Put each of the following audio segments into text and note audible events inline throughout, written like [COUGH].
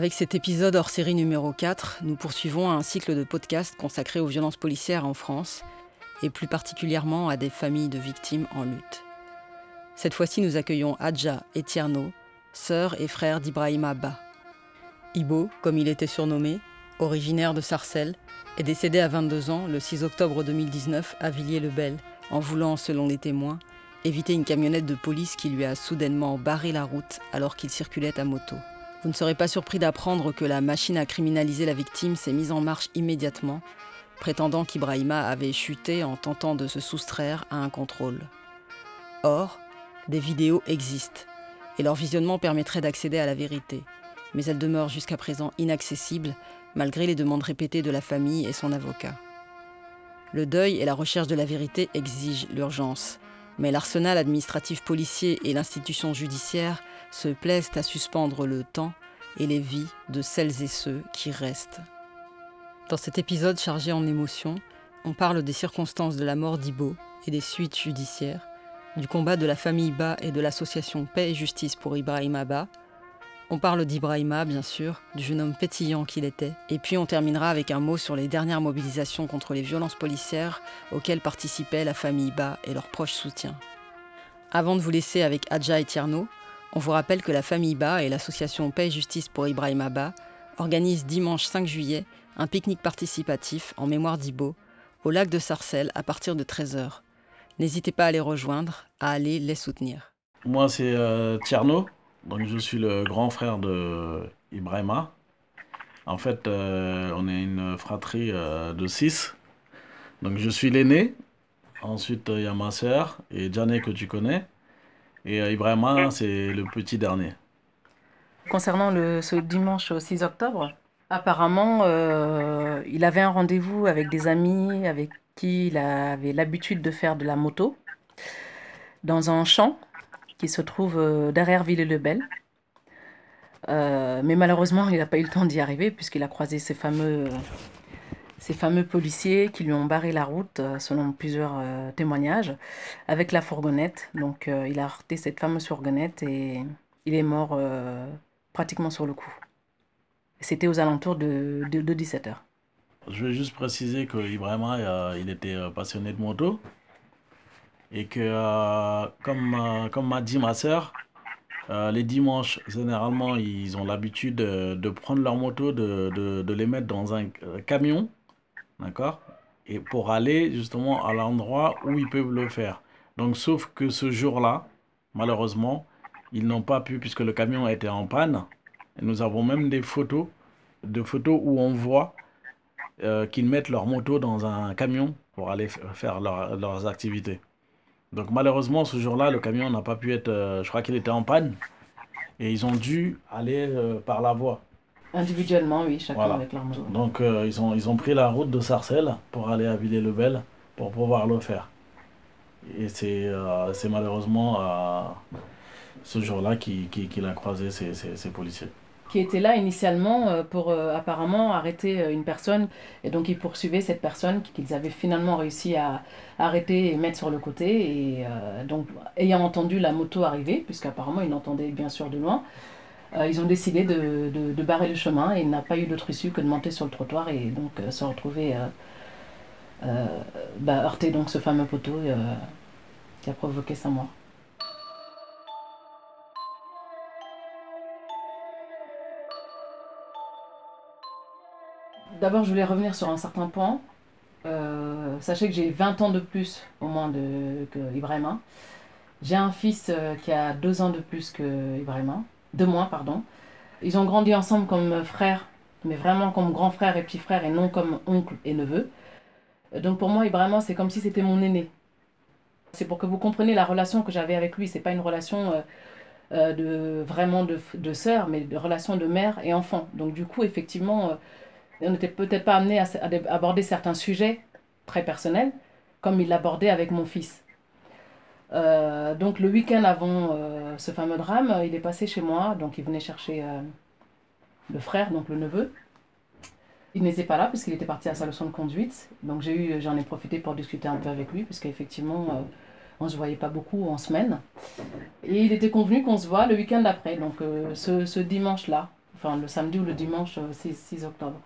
Avec cet épisode hors série numéro 4, nous poursuivons un cycle de podcasts consacré aux violences policières en France, et plus particulièrement à des familles de victimes en lutte. Cette fois-ci, nous accueillons Adja et Tierno, sœurs et frères d'Ibrahima Ba. Ibo, comme il était surnommé, originaire de Sarcelles, est décédé à 22 ans le 6 octobre 2019 à Villiers-le-Bel, en voulant, selon les témoins, éviter une camionnette de police qui lui a soudainement barré la route alors qu'il circulait à moto. Vous ne serez pas surpris d'apprendre que la machine à criminaliser la victime s'est mise en marche immédiatement, prétendant qu'Ibrahima avait chuté en tentant de se soustraire à un contrôle. Or, des vidéos existent, et leur visionnement permettrait d'accéder à la vérité, mais elles demeurent jusqu'à présent inaccessibles malgré les demandes répétées de la famille et son avocat. Le deuil et la recherche de la vérité exigent l'urgence, mais l'arsenal administratif policier et l'institution judiciaire se plaisent à suspendre le temps et les vies de celles et ceux qui restent. Dans cet épisode chargé en émotions, on parle des circonstances de la mort d'Ibo et des suites judiciaires, du combat de la famille Ba et de l'association Paix et Justice pour Ibrahima Ba. On parle d'Ibrahima, bien sûr, du jeune homme pétillant qu'il était, et puis on terminera avec un mot sur les dernières mobilisations contre les violences policières auxquelles participait la famille Ba et leurs proches soutiens. Avant de vous laisser avec Adja et Tierno, on vous rappelle que la famille Ba et l'association Paix et Justice pour Ibrahima Ba organisent dimanche 5 juillet un pique-nique participatif en mémoire d'Ibo au lac de Sarcelles à partir de 13h. N'hésitez pas à les rejoindre, à aller les soutenir. Moi, c'est euh, Tierno. Donc, je suis le grand frère de Ibrahima. En fait, euh, on est une fratrie euh, de six. Donc, je suis l'aîné. Ensuite, il y a ma sœur et Janet que tu connais. Et euh, Ibrahima, c'est le petit dernier. Concernant le, ce dimanche 6 octobre, apparemment, euh, il avait un rendez-vous avec des amis avec qui il avait l'habitude de faire de la moto dans un champ qui se trouve euh, derrière Ville-le-Bel. Euh, mais malheureusement, il n'a pas eu le temps d'y arriver puisqu'il a croisé ces fameux, ces fameux policiers qui lui ont barré la route, euh, selon plusieurs euh, témoignages, avec la fourgonnette. Donc, euh, il a heurté cette fameuse fourgonnette et il est mort pratiquement sur le coup. C'était aux alentours de, de, de 17h. Je vais juste préciser que Ibrahima, il était passionné de moto. Et que, comme, comme m'a dit ma sœur, les dimanches, généralement, ils ont l'habitude de, de prendre leur moto, de, de, de les mettre dans un camion, d'accord? Et pour aller justement à l'endroit où ils peuvent le faire. Donc, sauf que ce jour-là, malheureusement, ils n'ont pas pu, puisque le camion était en panne. Et nous avons même des photos, de photos où on voit euh, qu'ils mettent leur moto dans un camion pour aller faire leur- leurs activités. Donc malheureusement, ce jour-là, le camion n'a pas pu être... euh, je crois qu'il était en panne. Et ils ont dû aller euh, par la voie. Individuellement, oui, chacun Voilà. avec leur moto. Donc euh, ils, ont, ils ont pris la route de Sarcelles pour aller à Villers-le-Bel pour pouvoir le faire. Et c'est euh, malheureusement euh, ce jour-là qu'il qui, qu'il a croisé ces, ces, ces policiers. qui était là initialement pour apparemment arrêter une personne. Et donc ils poursuivaient cette personne qu'ils avaient finalement réussi à arrêter et mettre sur le côté. Et donc ayant entendu la moto arriver, puisqu'apparemment ils l'entendaient bien sûr de loin, euh, ils ont décidé de, de- barrer le chemin et il n'a pas eu d'autre issue que de monter sur le trottoir et donc euh, se retrouver euh, bah, heurter donc ce fameux poteau qui a provoqué sa mort. D'abord, je voulais revenir sur un certain point. Sachez que j'ai 20 ans de plus au moins de, que Ibrahima. J'ai un fils qui a deux ans de plus que Ibrahima, deux mois, pardon. Ils ont grandi ensemble comme frères, mais vraiment comme grand frère et petit frère et non comme oncle et neveu. Donc pour moi, Ibrahima, c'est comme si c'était mon aîné. C'est pour que vous compreniez la relation que j'avais avec lui. C'est pas une relation euh, euh, de vraiment de, de sœur, mais de relation de mère et enfant. Donc du coup, effectivement, euh, on n'était peut-être pas amené à, à aborder certains sujets très personnels, comme il l'abordait avec mon fils. Euh, donc le week-end avant euh, ce fameux drame, il est passé chez moi, donc il venait chercher euh, le frère, donc le neveu. Il n'était pas là parce qu'il était parti à sa leçon de conduite. Donc j'ai eu, j'en ai profité pour discuter un peu avec lui, puisqu'effectivement, euh, on ne se voyait pas beaucoup en semaine. Et il était convenu qu'on se voit le week-end d'après, donc ce, dimanche-là, enfin le samedi ou le dimanche euh, 6, 6 octobre.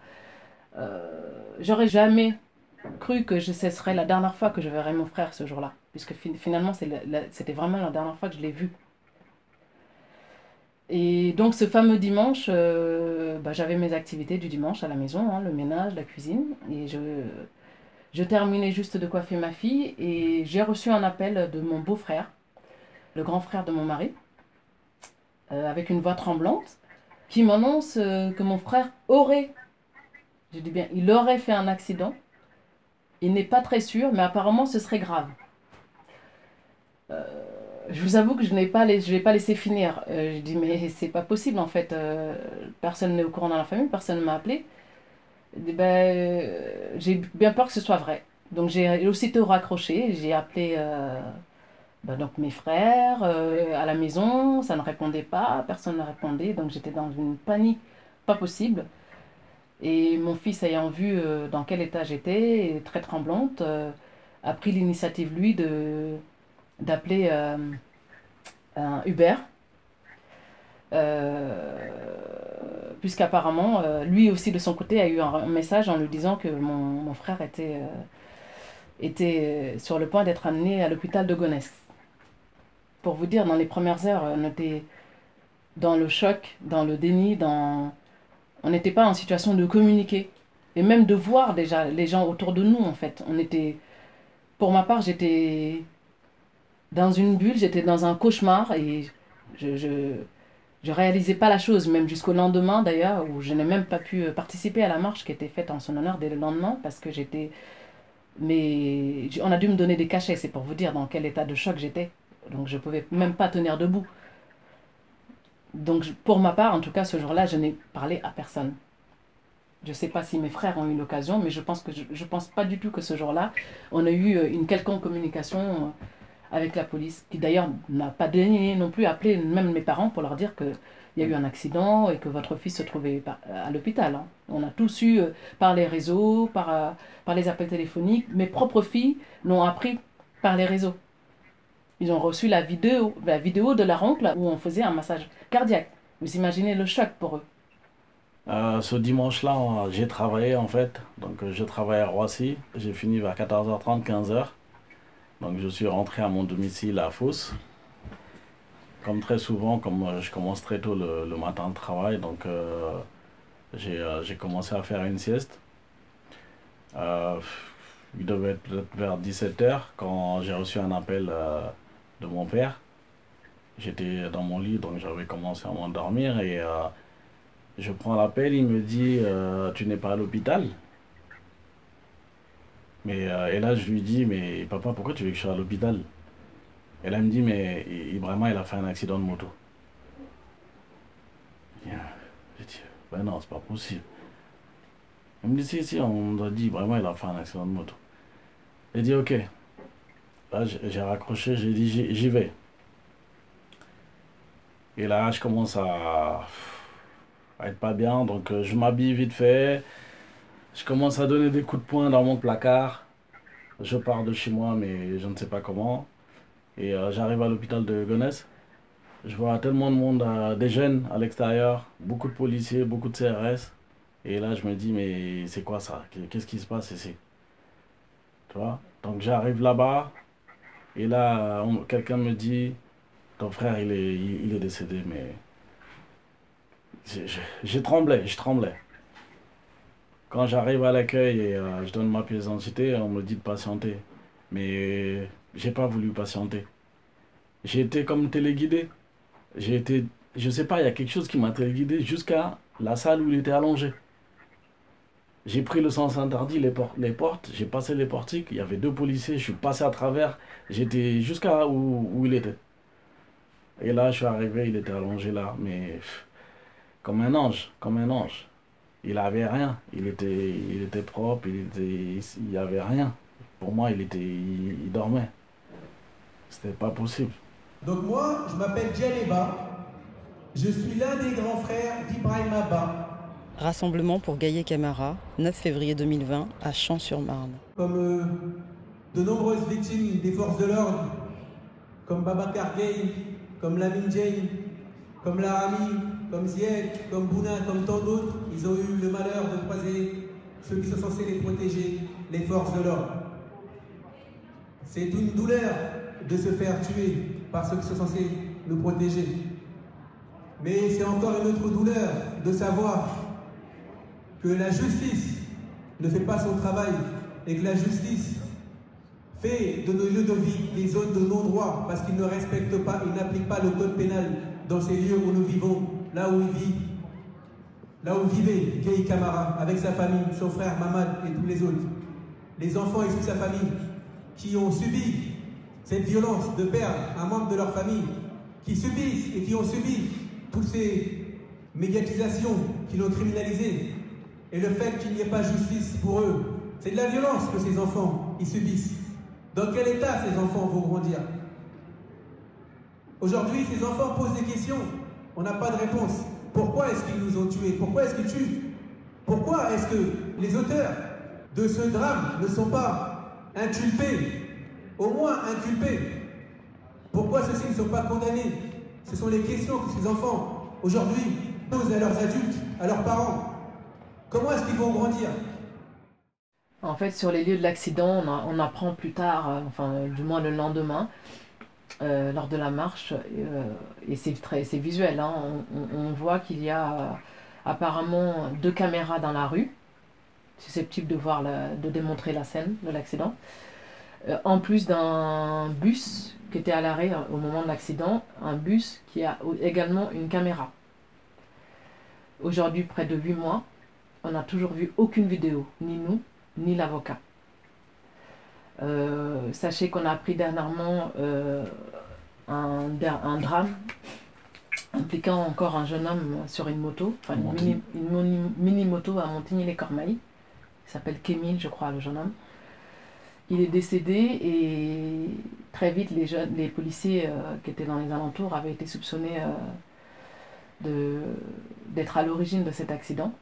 J'aurais jamais cru que je- ce serait la dernière fois que je verrais mon frère ce jour-là, puisque fi- finalement c'était vraiment la dernière fois que je l'ai vu. Et donc ce fameux dimanche, euh, bah, j'avais mes activités du dimanche à la maison, hein, le ménage, la cuisine, et je, je terminais juste de coiffer ma fille, et j'ai reçu un appel de mon beau-frère, le grand frère de mon mari, euh, avec une voix tremblante, qui m'annonce euh, que mon frère aurait, je dis bien, il aurait fait un accident, il n'est pas très sûr, mais apparemment ce serait grave. Euh, je vous avoue que je n'ai pas, l'ai pas laissé finir. Euh, je dis mais c'est pas possible en fait. Euh, personne n'est au courant dans la famille, personne ne m'a appelé. Dis, Ben, j'ai bien peur que ce soit vrai. Donc j'ai aussitôt raccroché. J'ai appelé ben, donc mes frères à la maison. Ça ne répondait pas, personne ne répondait. Donc j'étais dans une panique pas possible. Et mon fils ayant vu euh, dans quel état j'étais, très tremblante, euh, a pris l'initiative lui de d'appeler euh, un Uber. Euh, Puisqu'apparemment, lui aussi de son côté a eu un, message en lui disant que mon, mon frère était, était sur le point d'être amené à l'hôpital de Gonesse. Pour vous dire, dans les premières heures, on était dans le choc, dans le déni, dans... on n'était pas en situation de communiquer et même de voir déjà les gens autour de nous en fait. On était, pour ma part, j'étais dans une bulle, j'étais dans un cauchemar et je, je, je réalisais pas la chose, même jusqu'au lendemain d'ailleurs, où je n'ai même pas pu euh, participer à la marche qui était faite en son honneur dès le lendemain parce que j'étais. Mais on a dû me donner des cachets, c'est pour vous dire dans quel état de choc j'étais. Donc je pouvais même pas tenir debout. Donc pour ma part, en tout cas, ce jour-là, je n'ai parlé à personne. Je ne sais pas si mes frères ont eu l'occasion, mais je pense que je, pense pas du tout que ce jour-là, on a eu euh, une quelconque communication euh, avec la police, qui d'ailleurs n'a pas daigné non plus appeler même mes parents pour leur dire qu'il y a eu un accident et que votre fils se trouvait par- à l'hôpital. hein. On a tous eu euh, par les réseaux, par, euh, par les appels téléphoniques. Mes propres filles l'ont appris par les réseaux. Ils ont reçu la vidéo, la vidéo de leur oncle où on faisait un massage cardiaque. Vous imaginez le choc pour eux. Euh, ce dimanche-là, j'ai travaillé en fait. Donc, euh, je travaillais à Roissy. J'ai fini vers 14h30, 15h. Donc, je suis rentré à mon domicile à Fos. Comme très souvent, comme euh, je commence très tôt le, le matin de travail, donc j'ai commencé à faire une sieste. Il devait être vers 17h quand j'ai reçu un appel de mon père. J'étais dans mon lit, donc j'avais commencé à m'endormir et euh, je prends l'appel, il me dit euh, Tu n'es pas à l'hôpital? Mais, euh, Et là, je lui dis Mais papa, pourquoi tu veux que je sois à l'hôpital? Et là, il me dit Mais Ibrahima, il a fait un accident de moto. J'ai dit Ben non, c'est pas possible. Il me dit Si, si, on a dit Ibrahima, il a fait un accident de moto. J'ai dit Ok. Là, j'ai raccroché, j'ai dit J'y vais. Et là, je commence à à être pas bien. Donc euh, je m'habille vite fait. Je commence à donner des coups de poing dans mon placard. Je pars de chez moi, mais je ne sais pas comment. Et euh, j'arrive à l'hôpital de Gonesse. Je vois tellement de monde, euh, des jeunes à l'extérieur, beaucoup de policiers, beaucoup de CRS. Et là, je me dis, mais c'est quoi ça? Qu'est-ce qui se passe? Ici Tu vois? Donc j'arrive là-bas, et là, quelqu'un me dit, ton frère, il est, il, est décédé, mais... J'ai tremblé, je tremblais. Quand j'arrive à l'accueil et euh, je donne ma pièce d'identité, on me dit de patienter. Mais j'ai pas voulu patienter. J'ai été comme téléguidé. J'ai été, je sais pas, il y a quelque chose qui m'a téléguidé jusqu'à la salle où il était allongé. J'ai pris le sens interdit, les, les portes, j'ai passé les portiques, il y avait deux policiers, je suis passé à travers, j'étais jusqu'à où, où il était. Et là, je suis arrivé, il était allongé là, mais comme un ange, comme un ange. Il avait rien, il était, il était propre, il était, il y avait rien. Pour moi, il était, il, il dormait. C'était pas possible. Donc moi, je m'appelle Djaleba. Je suis l'un des grands frères d'Ibrahim Abba. Rassemblement pour Gaillet Camara, 9 février 2020 à Champs-sur-Marne. Comme euh, de nombreuses victimes des forces de l'ordre, comme Babacar Gueye, comme Lamine Jane, comme Larami, comme Zied, comme Bouna, comme tant d'autres, ils ont eu le malheur de croiser ceux qui sont censés les protéger, les forces de l'ordre. C'est une douleur de se faire tuer par ceux qui sont censés nous protéger. Mais c'est encore une autre douleur de savoir que la justice ne fait pas son travail et que la justice fait de nos lieux de vie des zones de non-droit parce qu'ils ne respectent pas, ils n'appliquent pas le code pénal dans ces lieux où nous vivons, là où il vit, là où vivait Gay Camara avec sa famille, son frère Mamad et tous les autres. Les enfants issus de sa famille qui ont subi cette violence de perdre un membre de leur famille, qui subissent et qui ont subi toutes ces médiatisations qui l'ont criminalisé, et le fait qu'il n'y ait pas justice pour eux, c'est de la violence que ces enfants y subissent. Dans quel état ces enfants vont grandir? Aujourd'hui, ces enfants posent des questions. On n'a pas de réponse. Pourquoi est-ce qu'ils nous ont tués? Pourquoi est-ce qu'ils tuent? Pourquoi est-ce que les auteurs de ce drame ne sont pas inculpés Au moins inculpés? Pourquoi ceux-ci ne sont pas condamnés? Ce sont les questions que ces enfants, aujourd'hui, posent à leurs adultes, à leurs parents. Comment est-ce qu'ils vont grandir? En fait, sur les lieux de l'accident, on, apprend plus tard, euh, enfin, du moins le lendemain, euh, lors de la marche, euh, et c'est très, c'est visuel, hein, on, voit qu'il y a apparemment deux caméras dans la rue, susceptibles de voir, de démontrer la scène de l'accident, en plus d'un bus qui était à l'arrêt au moment de l'accident, un bus qui a également une caméra. Aujourd'hui, près de huit mois, on n'a toujours vu aucune vidéo, ni nous, ni l'avocat. Euh, sachez qu'on a appris dernièrement euh, un, drame impliquant encore un jeune homme sur une moto, enfin une mini, mini-moto à Montigny-les-Cormeilles. Il s'appelle Kémil, je crois, le jeune homme. Il est décédé et très vite, les, jeunes, les policiers euh, qui étaient dans les alentours avaient été soupçonnés d'être à l'origine de cet accident.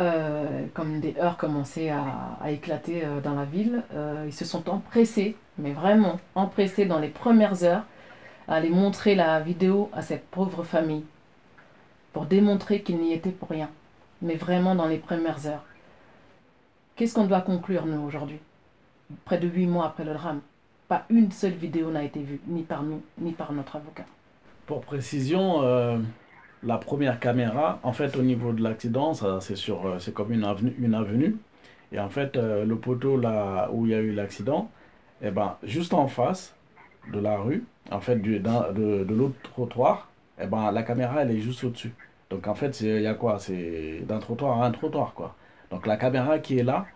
Euh, comme des heurts commençaient à, éclater euh, dans la ville, euh, ils se sont empressés, mais vraiment empressés dans les premières heures, à aller montrer la vidéo à cette pauvre famille pour démontrer qu'ils n'y étaient pour rien, mais vraiment dans les premières heures. Qu'est-ce qu'on doit conclure, nous, aujourd'hui? Près de huit mois après le drame, pas une seule vidéo n'a été vue, ni par nous, ni par notre avocat. Pour précision, la première caméra, en fait, au niveau de l'accident, c'est sur, euh, c'est comme une avenue, une avenue. Et en fait, euh, le poteau là où il y a eu l'accident, eh ben, juste en face de la rue, en fait, du, de, de l'autre trottoir, eh ben, la caméra, elle est juste au-dessus. Donc, en fait, il y a quoi? C'est d'un trottoir à un trottoir, quoi. Donc, la caméra qui est là,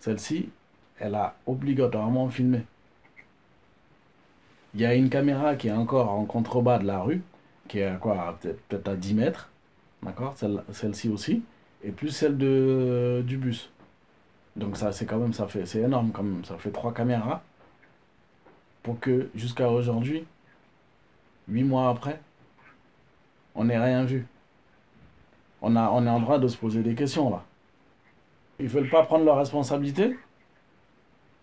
celle-ci, elle a obligatoirement filmé. Il y a une caméra qui est encore en contrebas de la rue, qui est à quoi? Peut-être à 10 mètres, d'accord? Celle, celle-ci aussi, et plus celle de, du bus. Donc ça, c'est quand même, ça fait, c'est énorme quand même. Ça fait trois caméras pour que jusqu'à aujourd'hui, huit mois après, on n'ait rien vu. On a, on est en droit de se poser des questions là. Ils veulent pas prendre leurs responsabilités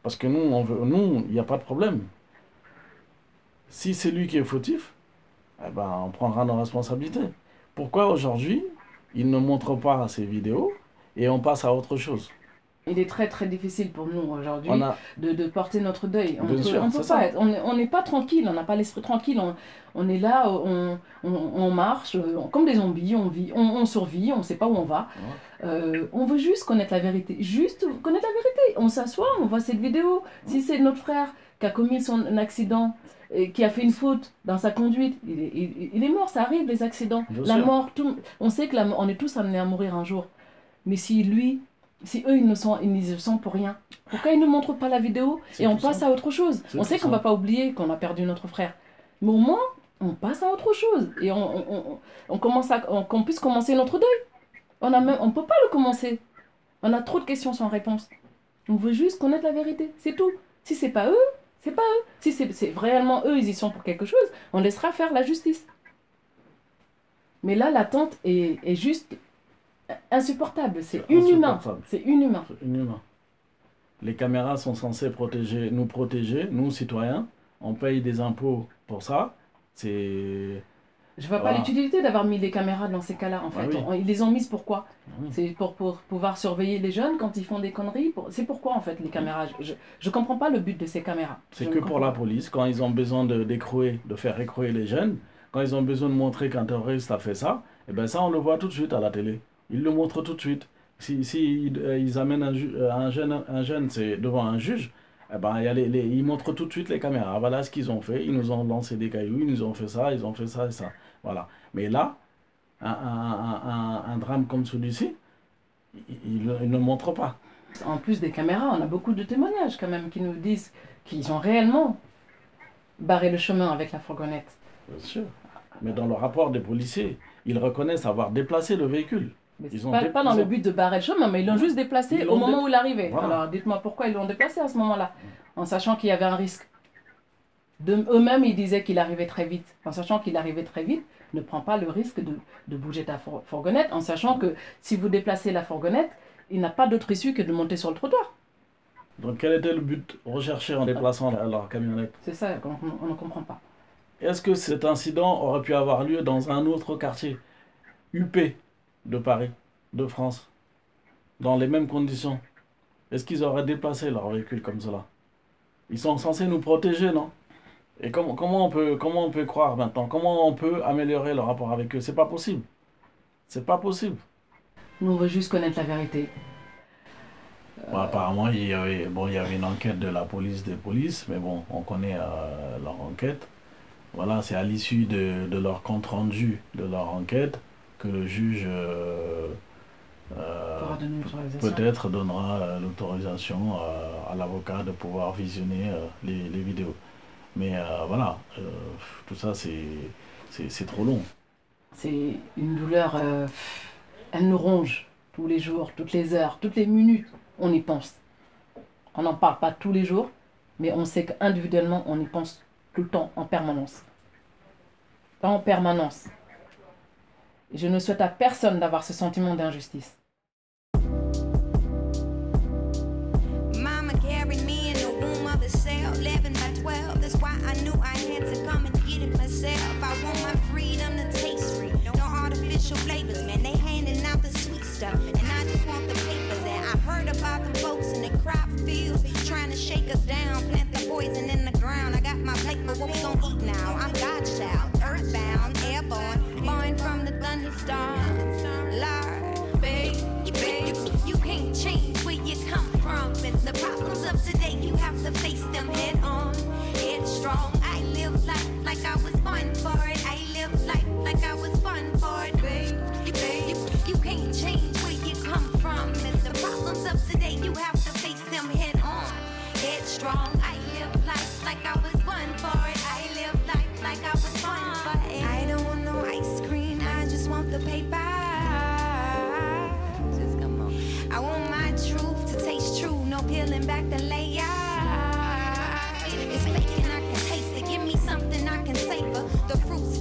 parce que nous, nous, il n'y a pas de problème. Si c'est lui qui est fautif, eh ben, on prendra nos responsabilités. Pourquoi aujourd'hui, ils ne montrent pas ces vidéos et on passe à autre chose? Il est très très difficile pour nous aujourd'hui a, de, de porter notre deuil. On Bien peut, sûr, on peut c'est pas être- on n'est pas tranquille, on n'a pas l'esprit tranquille. On, on est là, on, on, marche euh, comme des zombies, on, vit, on, on survit, on ne sait pas où on va. Euh, on veut juste connaître la vérité, juste connaître la vérité. On s'assoit, on voit cette vidéo. Si c'est notre frère qui a commis son accident, et qui a fait une faute dans sa conduite, il est, il- il est mort, ça arrive les accidents. Bien la sûr. mort, tout- on sait que la, on est tous amenés à mourir un jour. Mais si lui, si eux, ils ne sont, ils ne sont pour rien, pourquoi ils ne montrent pas la vidéo et on passe ça. à autre chose? On sait qu'on ça. va pas oublier qu'on a perdu notre frère. Mais au moins, on passe à autre chose et on, on, on- on commence à, on- qu'on puisse commencer notre deuil. On a même, on peut pas le commencer. On a trop de questions sans réponse. On veut juste connaître la vérité, c'est tout. Si c'est pas eux, c'est pas eux. Si c'est réellement eux, ils y sont pour quelque chose, on laissera faire la justice. Mais là, l'attente est, est juste insupportable. C'est inhumain. C'est inhumain. Inhumain. Les caméras sont censées protéger, nous protéger, nous citoyens. On paye des impôts pour ça. C'est. Je vois pas Voilà. l'utilité d'avoir mis des caméras dans ces cas-là, en Ah fait. oui. On- ils les ont mises pourquoi Oui. C'est pour, pour pouvoir surveiller les jeunes quand ils font des conneries? Pour- C'est pourquoi, en fait, les caméras? Je, je comprends pas le but de ces caméras. C'est que pour la police, quand ils ont besoin de d'écrouer, de faire écrouer les jeunes, quand ils ont besoin de montrer qu'un terroriste a fait ça, et ben ça on le voit tout de suite à la télé. Ils le montrent tout de suite. Si, si ils, euh, ils amènent un, ju- euh, un jeune, un jeune c'est devant un juge, eh ben, y a les, les- ils montrent tout de suite les caméras. Ah, Voilà ce qu'ils ont fait. Ils nous ont lancé des cailloux, ils nous ont fait ça, ils ont fait ça et ça. Voilà. Mais là, un, un, un, un- un drame comme celui-ci, il, il ne le montrent pas. En plus des caméras, on a beaucoup de témoignages quand même qui nous disent qu'ils ont réellement barré le chemin avec la fourgonnette. Bien sûr. Mais dans le rapport des policiers, ils reconnaissent avoir déplacé le véhicule. Mais Ils ont pas, dans le but de barrer le chemin, mais ils l'ont juste déplacé Ils au moment dé- où il arrivait. Voilà. Alors dites-moi pourquoi ils l'ont déplacé à ce moment-là, en sachant qu'il y avait un risque. Eux-mêmes, ils disaient qu'il arrivait très vite. En sachant qu'il arrivait très vite, ne prends pas le risque de, de bouger ta four- fourgonnette, en sachant que si vous déplacez la fourgonnette, il n'a pas d'autre issue que de monter sur le trottoir. Donc quel était le but recherché en déplaçant la- leur camionnette? C'est ça on ne comprend pas. Est-ce que cet incident aurait pu avoir lieu dans un autre quartier UP de Paris, de France, dans les mêmes conditions? Est-ce qu'ils auraient déplacé leur véhicule comme cela? Ils sont censés nous protéger, non? Et comment, comment, on peut, comment on peut croire maintenant? Comment on peut améliorer le rapport avec eux? C'est pas possible. C'est pas possible. Nous, on veut juste connaître la vérité. Bon, apparemment, il y, avait, bon, il y avait une enquête de la police des polices, mais bon, on connaît euh, leur enquête. Voilà, c'est à l'issue de, de leur compte rendu de leur enquête que le juge euh, peut-être donnera euh, l'autorisation euh, à l'avocat de pouvoir visionner euh, les, les vidéos. Mais euh, voilà, euh, tout ça, c'est trop long. C'est une douleur, euh, elle nous ronge tous les jours, toutes les heures, toutes les minutes. On y pense. On n'en parle pas tous les jours, mais on sait qu'individuellement, on y pense tout le temps, en permanence. Pas en permanence. Je ne souhaite à personne d'avoir ce sentiment d'injustice. Artificial flavors, man. They handing out the sweet stuff. And I just want the papers. And I heard about the folks in the crop fields trying to shake us down, plant the poison in the ground. I got my plate, but what we gon' eat now? I'm God's child, earthbound, airborne, born from the thunderstorm. Lord, babe, babe, you can't change where you come from. And the problems of today, you have to face them head on. Headstrong, I live life like I was born for it. I live life like I was born for it, you can't change where you come from. And the problems of today, you have to face them head on. I live life like I was born for it. I live life like I was born for it. I don't want no ice cream, I just want the paper. Just come on. I want my truth to taste true, no peeling back the layers.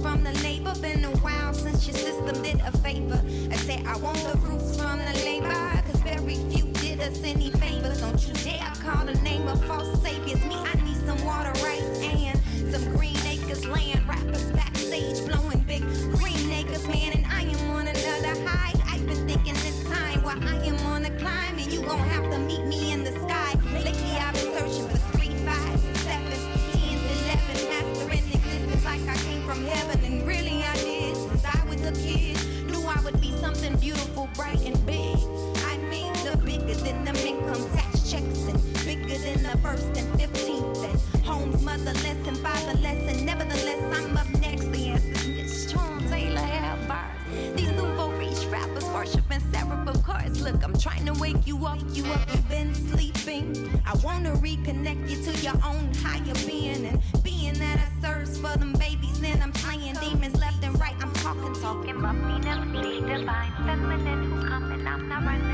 From the labor. Been a while since your system did a favor. I said I want the fruits from the labor. Cause very few did us any favors. Don't you dare call the name of false saviors. Me, I need some water right and some green acres land. Rappers the first and fifteenth. And home's motherless and fatherless, and nevertheless, I'm up next. Answer's Miss Sean Taylor bars. These nouveau riche rappers worshiping cerebral cards. Look, I'm trying to wake you up, you up, you've been sleeping. I wanna reconnect you to your own higher being, and being that I search for them babies, then I'm slaying demons left and right. I'm talking, talking about me, divine feminine who coming. I'm not running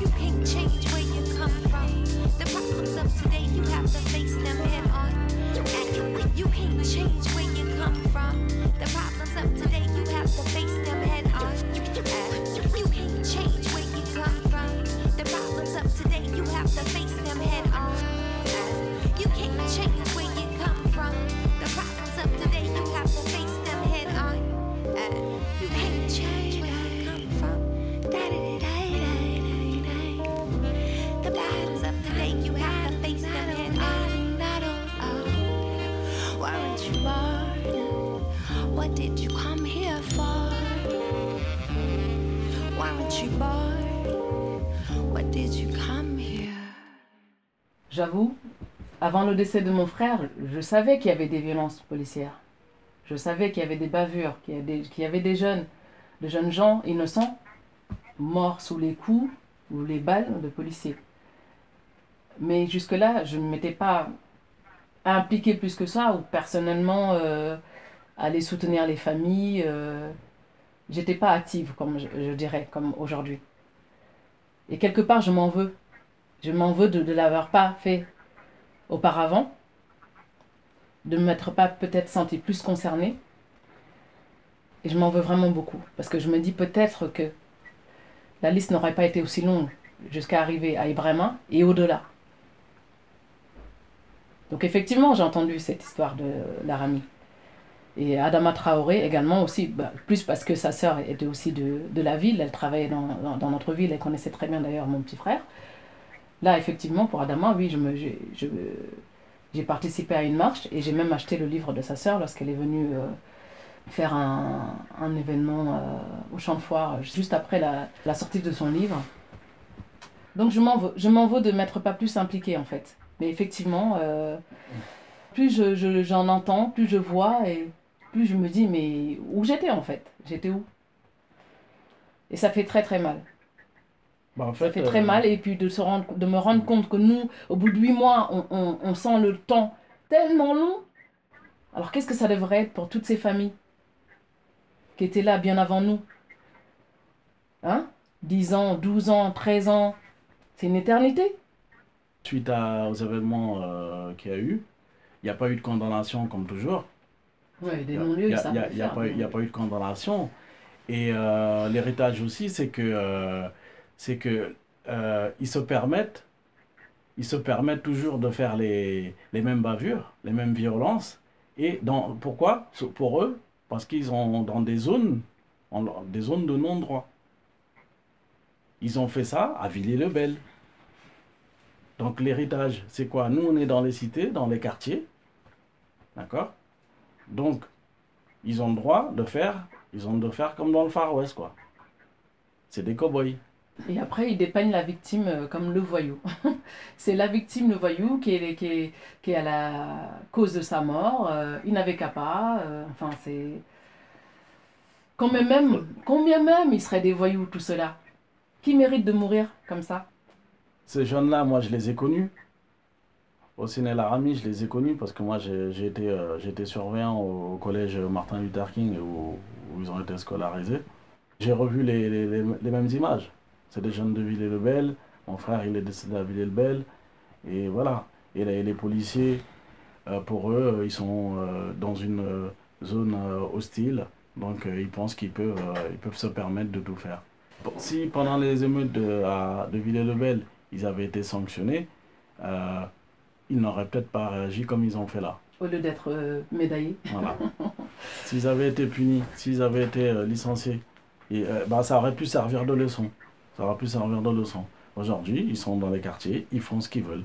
You can't change where you come from. The problems today, you have to face them head on. You can't change where you come from. The problems today, you have to face them head on. You can't change where you come from. The problems today, you have to face them head on. You can't change where you come from. J'avoue, avant le décès de mon frère, je savais qu'il y avait des violences policières. Je savais qu'il y avait des bavures, qu'il y, avait des jeunes, de jeunes gens innocents morts sous les coups ou les balles de policiers. Mais jusque-là, je ne m'étais pas impliquée plus que ça ou personnellement euh, aller soutenir les familles. Euh, J'étais pas active, comme je dirais, comme aujourd'hui. Et quelque part, je m'en veux. Je m'en veux de ne l'avoir pas fait auparavant, de ne m'être pas peut-être sentie plus concernée. Et je m'en veux vraiment beaucoup, parce que je me dis peut-être que la liste n'aurait pas été aussi longue jusqu'à arriver à Ibrahima et au-delà. Donc effectivement, j'ai entendu cette histoire de l'Arami. Et Adama Traoré également aussi, bah, plus parce que sa sœur était aussi de, de la ville, elle travaillait dans, dans- dans notre ville, elle connaissait très bien d'ailleurs mon petit frère. Là, effectivement, pour Adama, oui, je me- j'ai j'ai participé à une marche et j'ai même acheté le livre de sa sœur lorsqu'elle est venue euh, faire un, un événement euh, au champ de foire juste après la, sortie de son livre. Donc je m'en veux, je m'en veux de m'être pas plus impliquée en fait. Mais effectivement, euh, plus je- j'en entends, plus je vois et plus je me dis mais où j'étais en fait? J'étais où? Et ça fait très très mal. Bah, en Ça fait, très euh, mal et puis de, se rendre, de me rendre compte que nous, au bout de huit mois, on, on- on sent le temps tellement long. Alors qu'est-ce que ça devrait être pour toutes ces familles qui étaient là bien avant nous? Hein? 10 ans, 12 ans, 13 ans, c'est une éternité. Suite à- aux événements euh, qu'il y a eu, il n'y a pas eu de condamnation comme toujours. Ouais, des Il n'y non-lieux, a, ça il y a- y pas eu- il y a mais- pas eu de condamnation. Et euh, l'héritage aussi, c'est que, c'est que euh, ils se permettent, ils se permettent toujours de faire les, les mêmes bavures, les mêmes violences. Et dans, pourquoi? Pour eux, parce qu'ils sont dans des zones, en- des zones de non-droit. Ils ont fait ça à Villiers-le-Bel. Donc l'héritage, c'est quoi? Nous, on est dans les cités, dans les quartiers. D'accord? Donc, ils ont le droit de faire, ils ont de faire comme dans le Far West, quoi. C'est des cow-boys. Et après, ils dépeignent la victime euh, comme le voyou. [LAUGHS] c'est la victime, le voyou, qui est, qui est, qui est à la cause de sa mort. euh, il n'avait qu'à pas. euh, enfin, c'est. Combien même, combien même il serait des voyous, tout cela? Qui mérite de mourir comme ça? Ces jeunes-là, moi, je les ai connus. Au Ciné Laramie, je les ai connus parce que moi, j'ai été, euh, j'étais surveillant au, au collège Martin Luther King où, où ils ont été scolarisés. J'ai revu les, les- les- les mêmes images. C'est des jeunes de Villers-le-Bel. Mon frère, il est décédé à Villers-le-Bel. Et voilà. Et les, les policiers, euh, pour eux, euh, ils sont euh, dans une zone hostile. Donc, ils pensent qu'ils peuvent, ils peuvent se permettre de tout faire. Bon, Si pendant les émeutes de, à- de Villers-le-Bel, ils avaient été sanctionnés, ils n'auraient peut-être pas réagi comme ils ont fait là. Au lieu d'être médaillés. Voilà. [LAUGHS] s'ils avaient été punis, s'ils avaient été licenciés, et, euh, bah, ça aurait pu servir de leçon ça va plus servir de leçon. Aujourd'hui, ils sont dans les quartiers, ils font ce qu'ils veulent.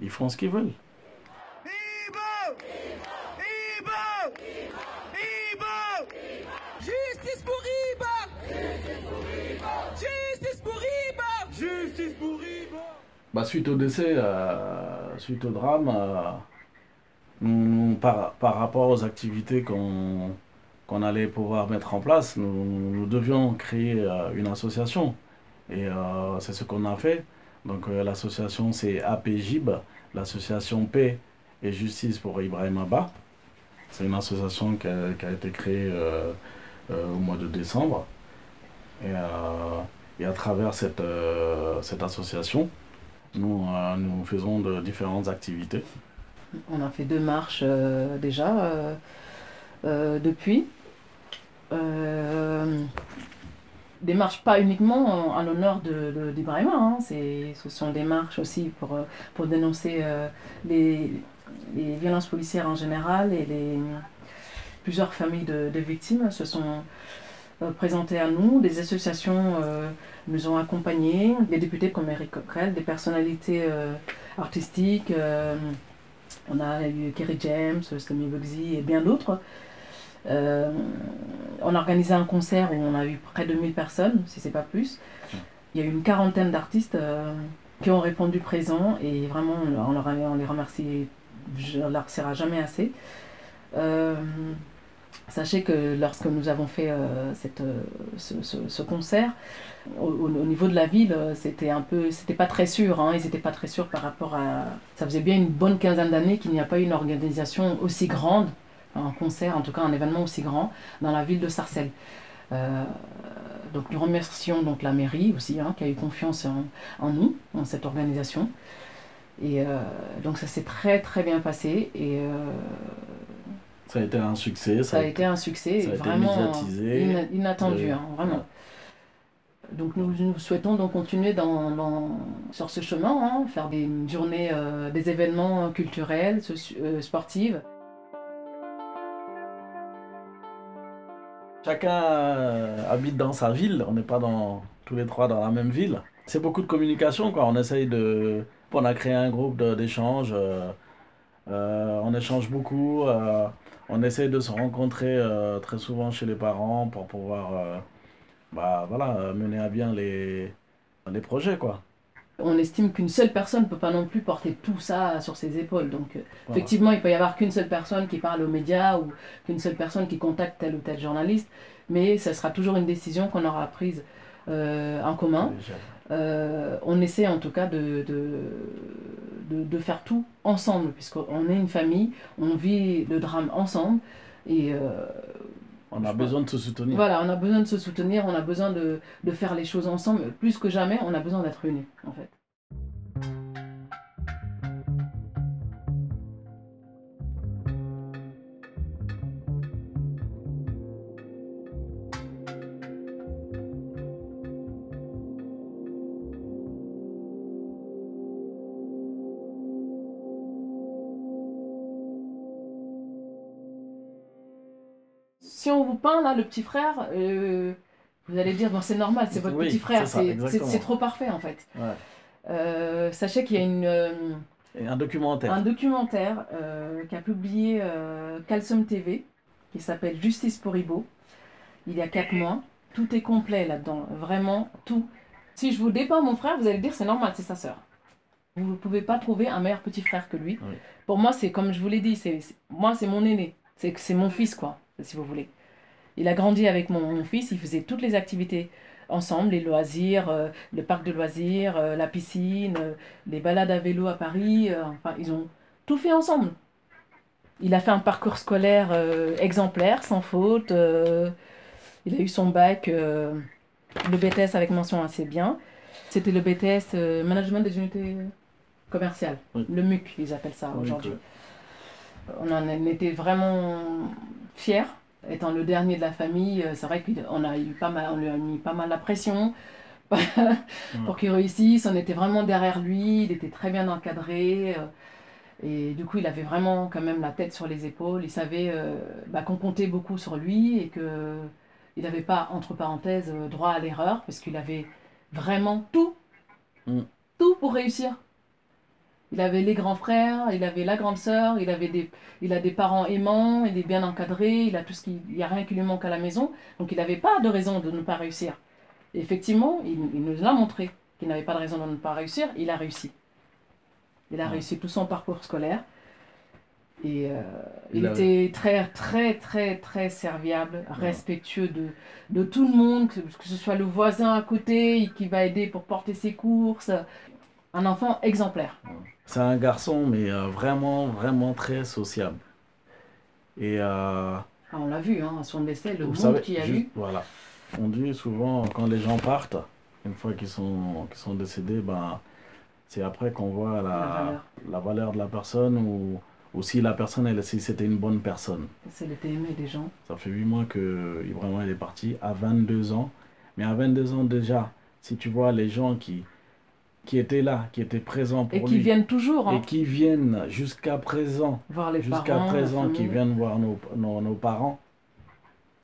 Ils font ce qu'ils veulent. Justice pour Iba Justice pour Iba Justice pour Iba bah, Suite au décès, euh, suite au drame, euh, par, par, rapport aux activités qu'on allait pouvoir mettre en place, nous, devions créer euh, une association. Et euh, c'est ce qu'on a fait. Donc euh, l'association c'est APJIB, l'association Paix et Justice pour Ibrahim Abba. C'est une association qui a, été créée euh, au mois de décembre. Et, et à travers cette, cette association, nous, nous faisons de différentes activités. On a fait deux marches déjà depuis. Des marches pas uniquement en, l'honneur de, d'Ibrahima, hein, c'est, ce sont des marches aussi pour, euh, pour dénoncer euh, les, les violences policières en général et les, plusieurs familles de, victimes se sont euh, présentées à nous, des associations nous ont accompagnés, des députés comme Eric Coquerel, des personnalités artistiques. on a eu Kerry James, Stammy Bugsy et bien d'autres. Euh, on a organisé un concert où on a eu près de 1000 personnes, si c'est pas plus. Il y a eu une quarantaine d'artistes euh, qui ont répondu présent et vraiment on, leur a- on les remercie, je ne leur remercierai jamais assez. Euh, sachez que lorsque nous avons fait cette, ce, ce- ce concert, au, au- au niveau de la ville, c'était un peu, c'était pas très sûr. hein, ils n'étaient pas très sûrs par rapport à. Ça faisait bien une bonne quinzaine d'années qu'il n'y a pas eu une organisation aussi grande, un concert, en tout cas un événement aussi grand, dans la ville de Sarcelles. Euh, donc nous remercions donc la mairie aussi, hein, qui a eu confiance en, en nous, en cette organisation. Et euh, donc ça s'est très très bien passé et euh, Ça a été un succès. ça a été un succès ça a vraiment inattendu, hein, vraiment. Donc nous, nous souhaitons donc continuer dans, dans- sur ce chemin, hein, faire des journées, des événements culturels, sportifs. Chacun euh, habite dans sa ville, on n'est pas dans, tous les trois dans la même ville. C'est beaucoup de communication, quoi. On essaye de. On a créé un groupe d'échange, euh, euh, on échange beaucoup, on essaye de se rencontrer très souvent chez les parents pour pouvoir bah, voilà, mener à bien les, les projets, quoi. On estime qu'une seule personne ne peut pas non plus porter tout ça sur ses épaules. Donc euh, Voilà. effectivement, il peut y avoir qu'une seule personne qui parle aux médias ou qu'une seule personne qui contacte tel ou tel journaliste, mais ce sera toujours une décision qu'on aura prise euh, en commun. Euh, on essaie en tout cas de, de, de, de faire tout ensemble, puisqu'on est une famille, on vit le drame ensemble. Et On a besoin de se soutenir. voilà, on a besoin de se soutenir, on a besoin de, de faire les choses ensemble. Plus que jamais, on a besoin d'être unis, en fait. Là le petit frère, euh, vous allez dire bon c'est normal, c'est votre Oui, petit frère, c'est trop parfait en fait. Ouais. Euh, sachez qu'il y a une, euh, un documentaire. un documentaire qu'a publié Calcium TV qui s'appelle Justice pour Ibo il y a 4 mois. Tout est complet là-dedans, vraiment tout. Si je vous dépeins mon frère, vous allez dire c'est normal, c'est sa sœur. Vous ne pouvez pas trouver un meilleur petit frère que lui. Oui. Pour moi, c'est comme je vous l'ai dit, c'est moi c'est mon aîné, c'est mon fils quoi, si vous voulez. Il a grandi avec mon, mon fils, il faisait toutes les activités ensemble, les loisirs, euh, le parc de loisirs, euh, la piscine, euh, les balades à vélo à Paris, enfin ils ont tout fait ensemble. Il a fait un parcours scolaire exemplaire, sans faute. il a eu son bac, le BTS avec mention assez bien. C'était le BTS Management des unités commerciales, Oui. le MUC, ils appellent ça aujourd'hui. On en était vraiment fiers. Étant le dernier de la famille, euh, c'est vrai qu'on a eu pas mal, on lui a mis pas mal la pression [LAUGHS] pour qu'il réussisse. On était vraiment derrière lui, il était très bien encadré. euh, Et du coup, il avait vraiment quand même la tête sur les épaules. Il savait euh, bah, qu'on comptait beaucoup sur lui et que il n'avait pas, entre parenthèses, droit à l'erreur parce qu'il avait vraiment tout, Mm. tout pour réussir. Il avait les grands frères, il avait la grande sœur, il avait des, il a des parents aimants, il est bien encadré, il a tout ce qui, il y a rien qui lui manque à la maison, donc il n'avait pas de raison de ne pas réussir. Et effectivement, il, il nous l'a montré. qui n'avait pas de raison de ne pas réussir, il a réussi. Il a Ouais. réussi tout son parcours scolaire. Et euh, il, Il a- était très, très, très, très serviable, respectueux de, de tout le monde, que, que ce soit le voisin à côté qui va aider pour porter ses courses. Un enfant exemplaire. C'est un garçon, mais euh, vraiment, vraiment très sociable. Et euh, Ah, on l'a vu, hein, à son décès, le monde savez, qu'il y a juste- eu. Voilà. On dit souvent, quand les gens partent, une fois qu'ils sont, qu'ils sont décédés, ben, c'est après qu'on voit la, La valeur. la valeur de la personne ou, ou si la personne, elle, si c'était une bonne personne. C'est était aimé des gens. Ça fait 8 mois que il est parti à 22 ans. Mais à 22 ans déjà, si tu vois les gens qui, qui étaient là, qui étaient présents pour Et qui lui, viennent toujours. hein, et qui viennent jusqu'à présent, voir les jusqu'à parents. la présent, qui viennent voir nos, nos, nos parents,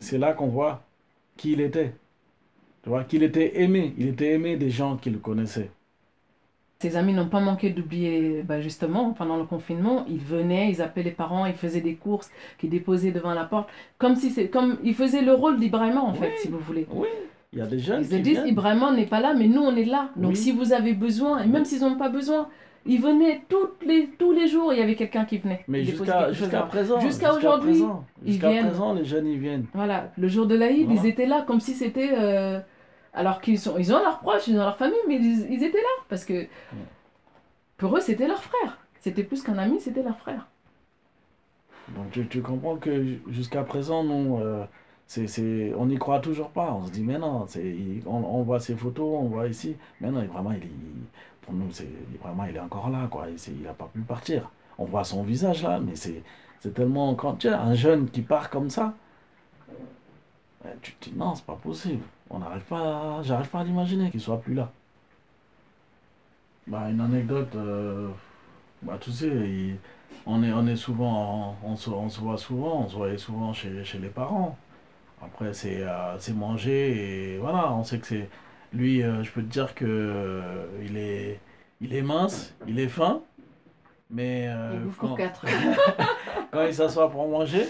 c'est là qu'on voit qui il était. Tu vois, qu'il était aimé. Il était aimé des gens qui le connaissaient. Ses amis n'ont pas manqué d'oublier, bah, justement, pendant le confinement, ils venaient, ils appelaient les parents, ils faisaient des courses, qu'ils déposaient devant la porte, comme si c'est, comme ils faisaient le rôle d'Ibrahima, en fait, si vous voulez. Oui, il y a des jeunes Ils qui disent, viennent. Ibrahima n'est pas là, mais nous, on est là. Donc, Oui. si vous avez besoin, et même s'ils n'ont pas besoin, ils venaient toutes les, tous les jours, il y avait quelqu'un qui venait. Mais jusqu'à présent. Jusqu'à aujourd'hui, Jusqu'à présent, les jeunes, ils viennent. Voilà, le jour de l'Aïd, Voilà. ils étaient là comme si c'était. euh, Alors qu'ils sont, ils ont leurs proches, ils ont leur famille, mais ils, ils étaient là parce que pour eux, c'était leur frère. C'était plus qu'un ami, c'était leur frère. Donc tu, tu comprends que ju- jusqu'à présent, non, euh, c'est, on n'y croit toujours pas. On se dit, mais non, il- on, on voit ses photos, on voit ici. Mais non, vraiment, il, pour nous, c'est, vraiment, il est encore là, quoi. Il, n'a pas pu partir. On voit son visage là, mais c'est, tellement. Quand tu as un jeune qui part comme ça, euh, tu te dis, non, c'est pas possible. On n'arrive pas, à- j'arrive pas à l'imaginer qu'il soit plus là. Bah, une anecdote, euh, bah, tu sais, on est, on est souvent, on se, on se voit souvent, on se voyait souvent chez, chez les parents. Après, c'est euh, manger et voilà, on sait que c'est. Lui, euh, je peux te dire que euh, il est, il est mince, il est fin, mais euh, Il bouffe quand, pour quatre. [LAUGHS] quand il s'assoit pour manger,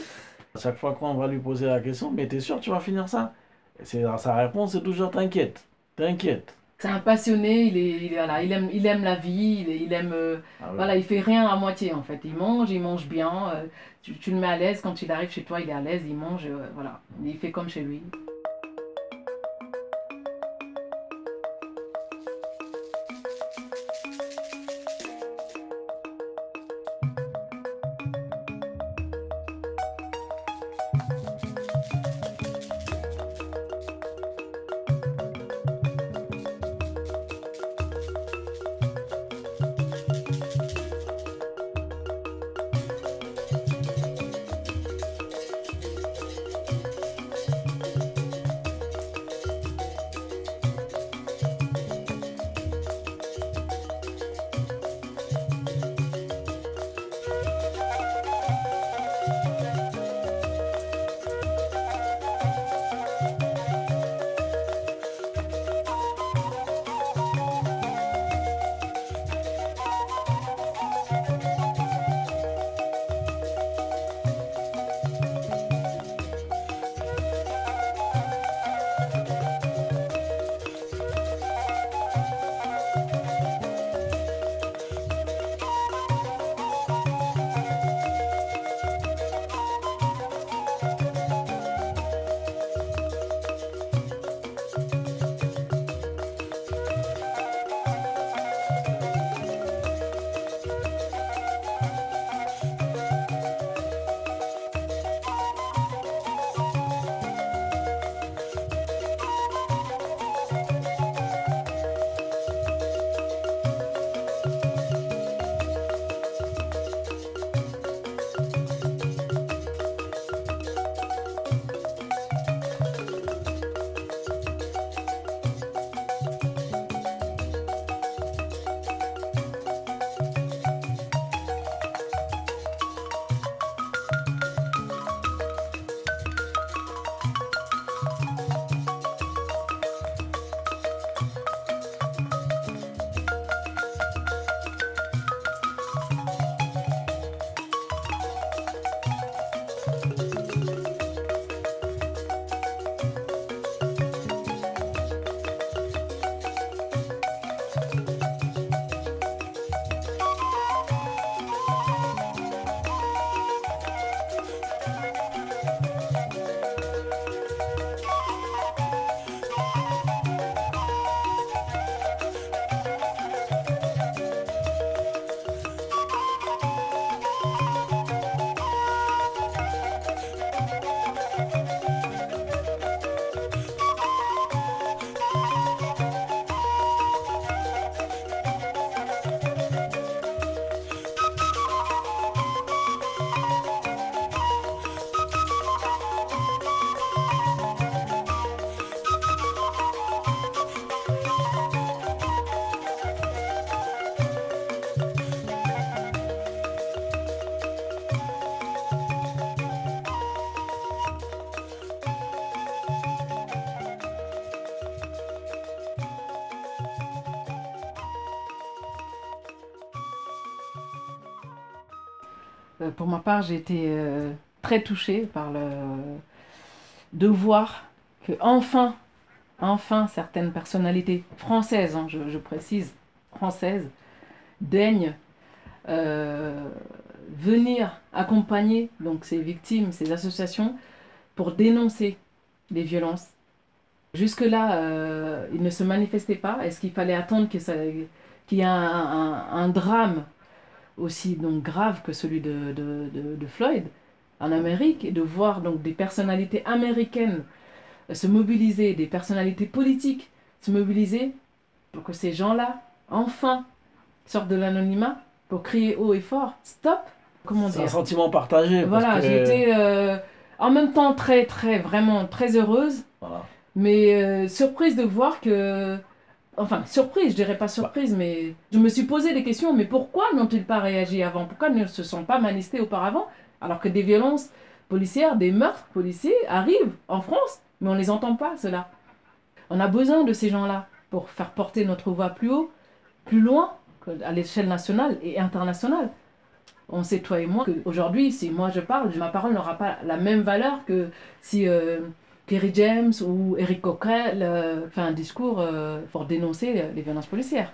à chaque fois qu'on va lui poser la question, mais t'es sûr que tu vas finir ça? Et sa réponse, c'est toujours t'inquiète, t'inquiète. C'est un passionné, il, est, il, est- voilà, il, aime, il aime la vie, il, est- il aime. euh, Ah. Voilà, il fait rien à moitié en fait. Il mange, il mange bien. euh, tu, tu le mets à l'aise quand il arrive chez toi, il est à l'aise, il mange. euh, voilà, il fait comme chez lui. Pour ma part, j'ai été euh, très touchée par le de voir que enfin, enfin certaines personnalités françaises, hein, je, précise, françaises, daignent euh, venir accompagner donc ces victimes, ces associations pour dénoncer les violences. Jusque-là, euh, ils ne se manifestaient pas. Est-ce qu'il fallait attendre qu'il y ait un drame aussi donc grave que celui de, de- de- de Floyd en Amérique et de voir donc des personnalités américaines se mobiliser, des personnalités politiques se mobiliser pour que ces gens-là, enfin, sortent de l'anonymat pour crier haut et fort, stop, comment C'est un sentiment partagé. Voilà, que- été euh, en même temps très, très, vraiment très heureuse, Voilà. mais euh, surprise de voir que. Enfin, surprise, je dirais pas surprise, mais je me suis posé des questions. Mais pourquoi n'ont-ils pas réagi avant? Pourquoi ne se sont pas manifestés auparavant? Alors que des violences policières, des meurtres policiers arrivent en France, mais on les entend pas, cela. On a besoin de ces gens-là pour faire porter notre voix plus haut, plus loin, à l'échelle nationale et internationale. On sait, toi et moi, qu'aujourd'hui, si moi je parle, ma parole n'aura pas la même valeur que si euh, Kerry James ou Eric Coquerel euh, fait un discours euh, pour dénoncer les, violences policières.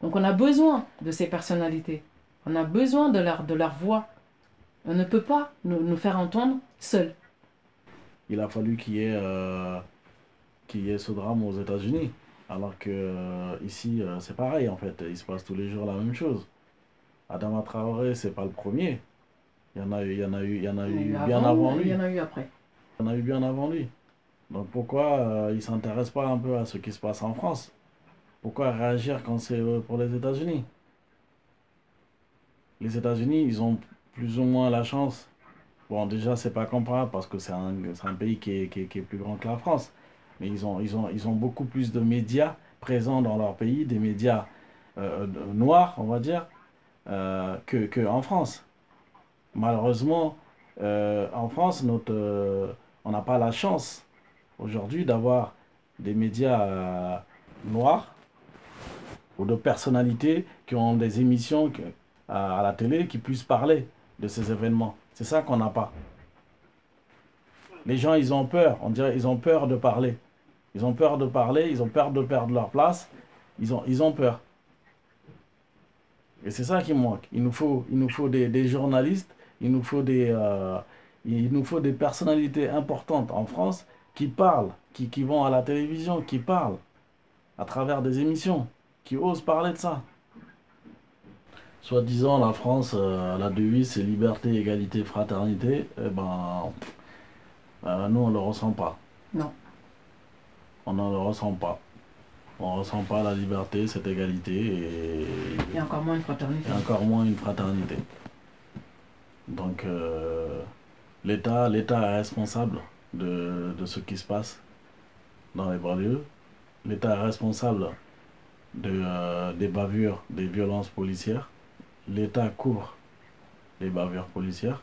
Donc on a besoin de ces personnalités. On a besoin de leur, de leur voix. On ne peut pas nous, nous faire entendre seuls. il a fallu qu'il y ait, euh, qu'il y ait ce drame aux États-Unis. Alors que euh, ici, euh, c'est pareil en fait. Il se passe tous les jours la même chose. Adama Traoré, c'est pas le premier. Il y en a eu, il y en a eu, il y en a Il y en a eu eu bien avant, avant Il lui. y en a eu après. Il y en a eu bien avant lui. Donc pourquoi euh, il ne s'intéresse pas un peu à ce qui se passe en France? Pourquoi réagir quand c'est euh, pour les États-Unis? Les États-Unis, ils ont plus ou moins la chance. Bon, déjà, c'est pas comparable parce que c'est un, un pays qui est, qui, est, plus grand que la France. Mais ils ont, ils, ont, ils ont beaucoup plus de médias présents dans leur pays, des médias euh, noirs, on va dire, que, que France. Malheureusement, en France, notre, on n'a pas la chance aujourd'hui d'avoir des médias euh, noirs ou de personnalités qui ont des émissions à, la télé qui puissent parler de ces événements. C'est ça qu'on n'a pas. Les gens, ils ont peur. On dirait ils ont peur de parler. Ils ont peur de parler, ils ont peur de perdre leur place. Ils ont, ils ont peur. Et c'est ça qui manque. Il nous faut, il nous faut des, des journalistes, il nous faut des, euh, il nous faut des personnalités importantes en France qui parlent, qui, qui vont à la télévision, qui parlent à travers des émissions, qui osent parler de ça. Soi-disant, la France, euh, la devise, c'est liberté, égalité, fraternité. Eh ben, euh, nous, on ne le ressent pas. Non. On ne le ressent pas. On ne ressent pas la liberté, cette égalité et, Et encore moins une fraternité. et encore moins une fraternité. Donc, euh, l'État, l'État est responsable de, de ce qui se passe dans les banlieues. L'État est responsable de, euh, des bavures, des violences policières. L'État couvre les bavures policières.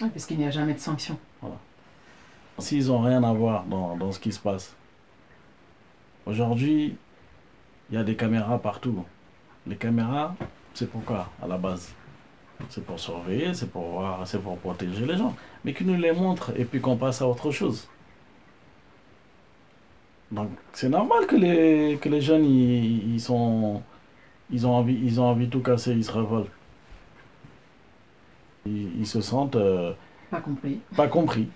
Ouais, parce qu'il n'y a jamais de sanction. S'ils n'ont rien à voir dans, dans ce qui se passe. Aujourd'hui, il y a des caméras partout. Les caméras, c'est pourquoi à la base? C'est pour surveiller, c'est pour voir, c'est pour protéger les gens. Mais qu'ils nous les montrent et puis qu'on passe à autre chose. Donc c'est normal que les, que les jeunes, ils, ils sont, ils, ont envie, ils ont envie de tout casser, ils se révoltent. Ils, ils se sentent euh, Pas compris. pas compris.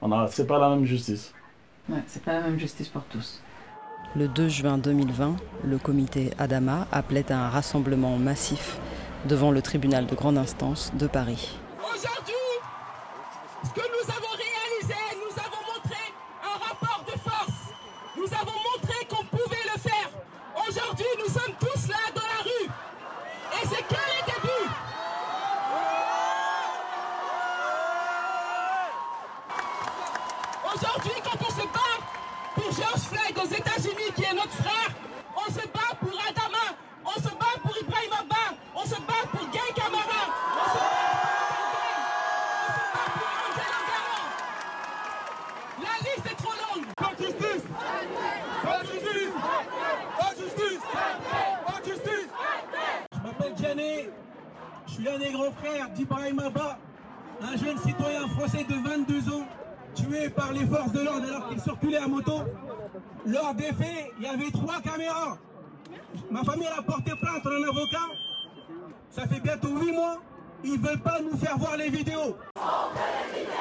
On a, c'est pas la même justice. Ouais, c'est pas la même justice pour tous. Le 2 juin 2020, le comité Adama appelait à un rassemblement massif devant le tribunal de grande instance de Paris. Aujourd'hui, ce que nous avons réalisé, nous avons montré un rapport de force. Nous avons montré qu'on pouvait le faire. Aujourd'hui, nous sommes tous là dans la rue. Et c'est que le début. Aujourd'hui, quand on se bat pour George Floyd aux États-Unis, qui est notre frère, on se bat pour Adama, on se bat pour Ibrahim Abba, on se bat pour Gay Camara, on se bat pour Garant. La liste est trop longue. Pas de justice. Pas de justice. Pas de justice. Pas de justice. Je m'appelle Janet, je suis suis un des grands frères d'Ibrahim Abba, un jeune citoyen français de 22 ans, par les forces de l'ordre alors qu'il circulait à moto. Lors des faits, il y avait trois caméras. Ma famille a porté plainte, a un avocat. Ça fait bientôt huit mois. Ils veulent pas nous faire voir les vidéos. On veut les vidéos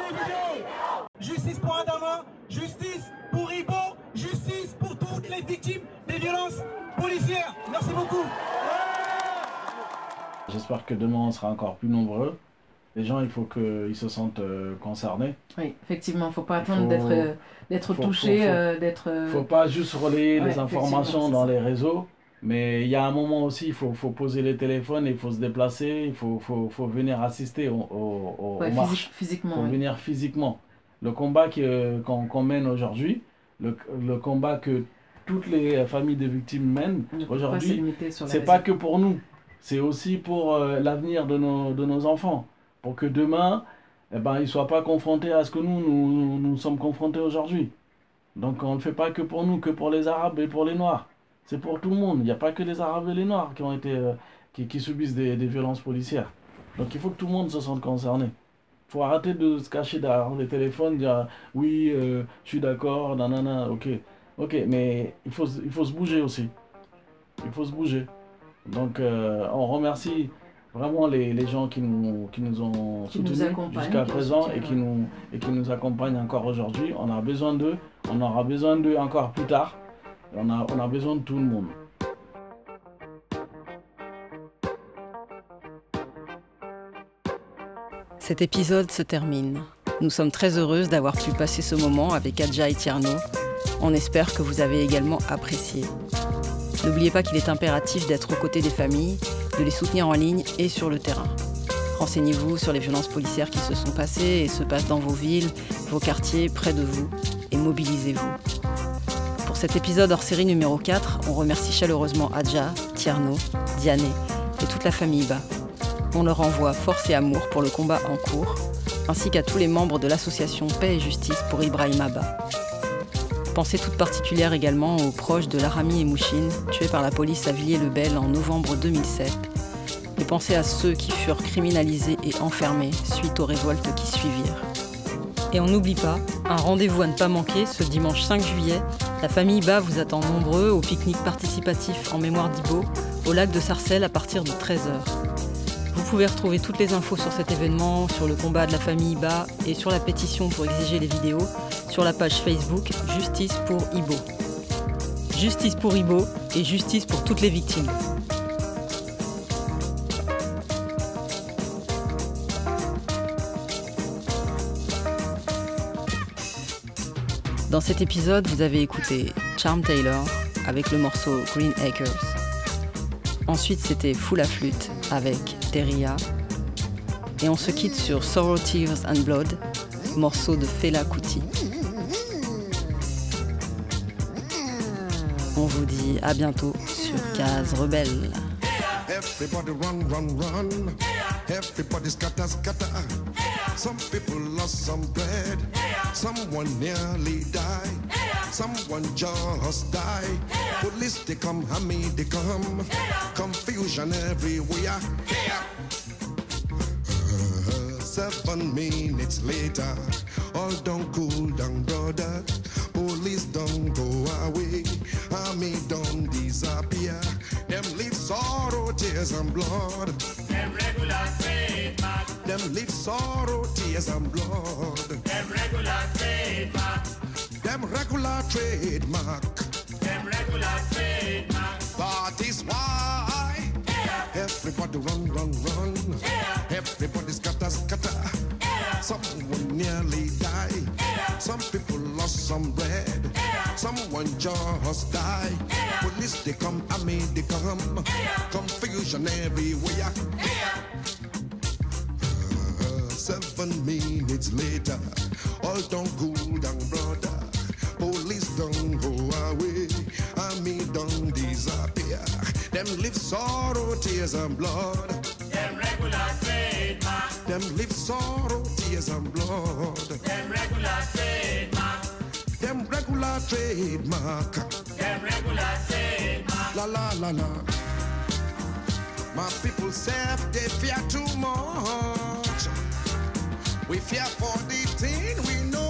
les vidéos Justice pour Adama, justice pour Ibo, justice pour toutes les victimes des violences policières. Merci beaucoup. J'espère que demain on sera encore plus nombreux. Les gens, il faut qu'ils se sentent euh, concernés. Oui, effectivement, il ne faut pas attendre faut- d'être euh, d'être faut- touché, faut- faut- euh, d'être... euh, faut pas juste relayer Ouais, les informations dans les réseaux, mais il y a un moment aussi, il faut, faut poser les téléphones, il faut se déplacer, il faut, faut, faut venir assister au, au, ouais, aux physique- marches. physiquement, faut oui. venir physiquement. Le combat qui, euh, qu'on qu'on mène aujourd'hui, le, le combat que toutes les familles de victimes mènent ne aujourd'hui, c'est pas que pour nous, c'est aussi pour euh, l'avenir de nos, de nos enfants. Pour que demain, eh ben, ils ne soient pas confrontés à ce que nous, nous, nous, sommes confrontés aujourd'hui. Donc on ne fait pas que pour nous, que pour les Arabes et pour les Noirs. C'est pour tout le monde. Il n'y a pas que les Arabes et les Noirs qui, ont été, euh, qui, qui subissent des, des violences policières. Donc il faut que tout le monde se sente concerné. Il faut arrêter de se cacher derrière les téléphones, dire oui, euh, je suis d'accord, nanana, ok. Ok, mais il faut, il faut se bouger aussi. Il faut se bouger. Donc euh, on remercie vraiment les, les gens qui nous, qui nous ont soutenus jusqu'à présent et qui, nous, et qui nous accompagnent encore aujourd'hui. On a besoin d'eux, on aura besoin d'eux encore plus tard. On a, on a besoin de tout le monde. Cet épisode se termine. Nous sommes très heureuses d'avoir pu passer ce moment avec Adja et Tierno. On espère que vous avez également apprécié. N'oubliez pas qu'il est impératif d'être aux côtés des familles, de les soutenir en ligne et sur le terrain. Renseignez-vous sur les violences policières qui se sont passées et se passent dans vos villes, vos quartiers, près de vous, et mobilisez-vous. Pour cet épisode hors série numéro 4, on remercie chaleureusement Adja, Tierno, Diané et toute la famille Ba. On leur envoie force et amour pour le combat en cours, ainsi qu'à tous les membres de l'association Paix et Justice pour Ibrahim Abba. Pensée toute particulière également aux proches de Larami et Mouchine, tués par la police à Villiers-le-Bel en novembre 2007. Et pensez à ceux qui furent criminalisés et enfermés suite aux révoltes qui suivirent. Et on n'oublie pas, un rendez-vous à ne pas manquer ce dimanche 5 juillet. La famille Ba vous attend nombreux au pique-nique participatif en mémoire d'Ibo au lac de Sarcelles à partir de 13h. Vous pouvez retrouver toutes les infos sur cet événement, sur le combat de la famille Ba et sur la pétition pour exiger les vidéos sur la page Facebook Justice pour Ibo. Justice pour Ibo et justice pour toutes les victimes. Dans cet épisode, vous avez écouté Charm Taylor avec le morceau Green Acres. Ensuite, c'était Full à flûte avec Teria. Et on se quitte sur Sorrow, Tears and Blood, morceau de Fela Kuti. On vous dit à bientôt sur Case Rebelle. Everybody run, run, run. Everybody scatter, scatter. Some people lost some bread. Someone nearly died. Someone just died. Police they come, Hammy they come. Confusion everywhere. Uh, Seven minutes later, all don't cool down, brother. Police don't go away, army don't disappear. Them leave sorrow, tears and blood. Them regular trademark. Them leave sorrow, tears and blood. Them regular trademark. Them regular trademark. That is why everybody run, run, run. Scatter. Someone nearly died. Some people lost some bread. Someone just died. Police they come, they come. Confusion everywhere. Seven minutes later, all don't cool down, brother. Police don't go away, army don't disappear. Them live sorrow, tears and blood. Them regular trademark. Them live sorrow, tears and blood. Them regular trademark. Them regular trademark. Them regular trademark. La la la la. My people say they fear too much. We fear for the thing we no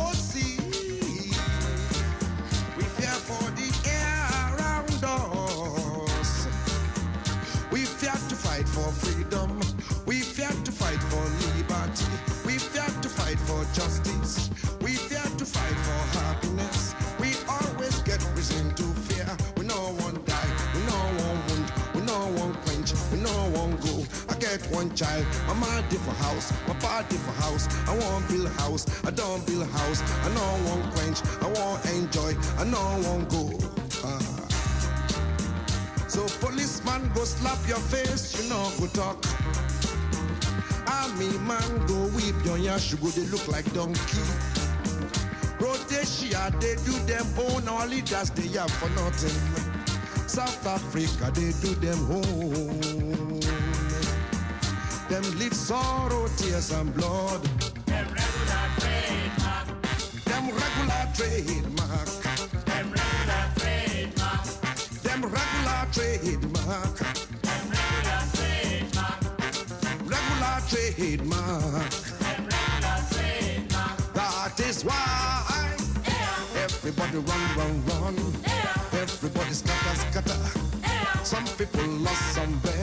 one child. My mama for house. My party for house. I want build house. I don't build house. I no one quench. I want enjoy. I no one go. Ah. So policeman go slap your face, you know go talk. Army man go whip your yash, you go they look like donkey. Rhodesia, they do them own, our leaders they have for nothing. South Africa, they do them own. Them live sorrow, tears and blood. Them regular trademark. Them regular trademark. Them regular trademark. Them regular trademark. Them regular trademark. Regular trademark. That is why everybody run, run, run. Everybody scatter, scatter. Some people lost some bed.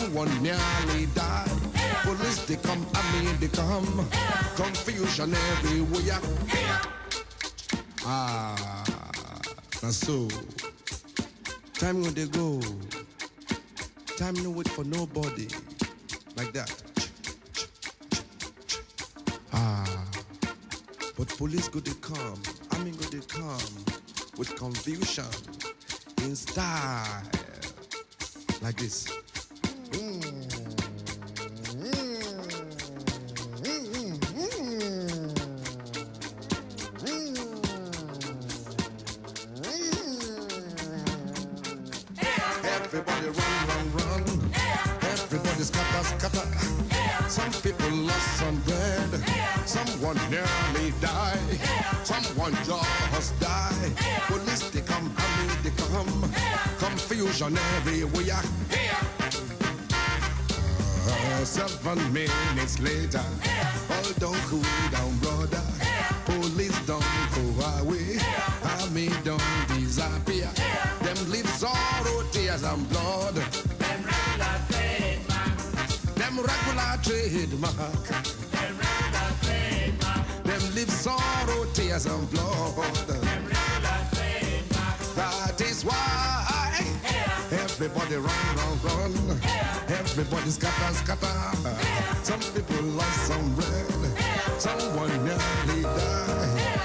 Someone nearly died. Police they come, I mean they come. Confusion everywhere. Ah, so. Time when they go. Time no wait for nobody. Like that. Ah. But police go they come. I mean go they come. With confusion. In style. Like this. Confusion everywhere. Uh, seven minutes later, all don't cool down, brother. Police don't go away. Army don't disappear. Them live sorrow, tears and blood. Them regular trademark. Them regular trademark. Them regular trademark. Them live sorrow, tears and blood. Them regular trademark. That is why everybody run, run, run. Everybody scatter, scatter. Some people lost some bread. Someone nearly died.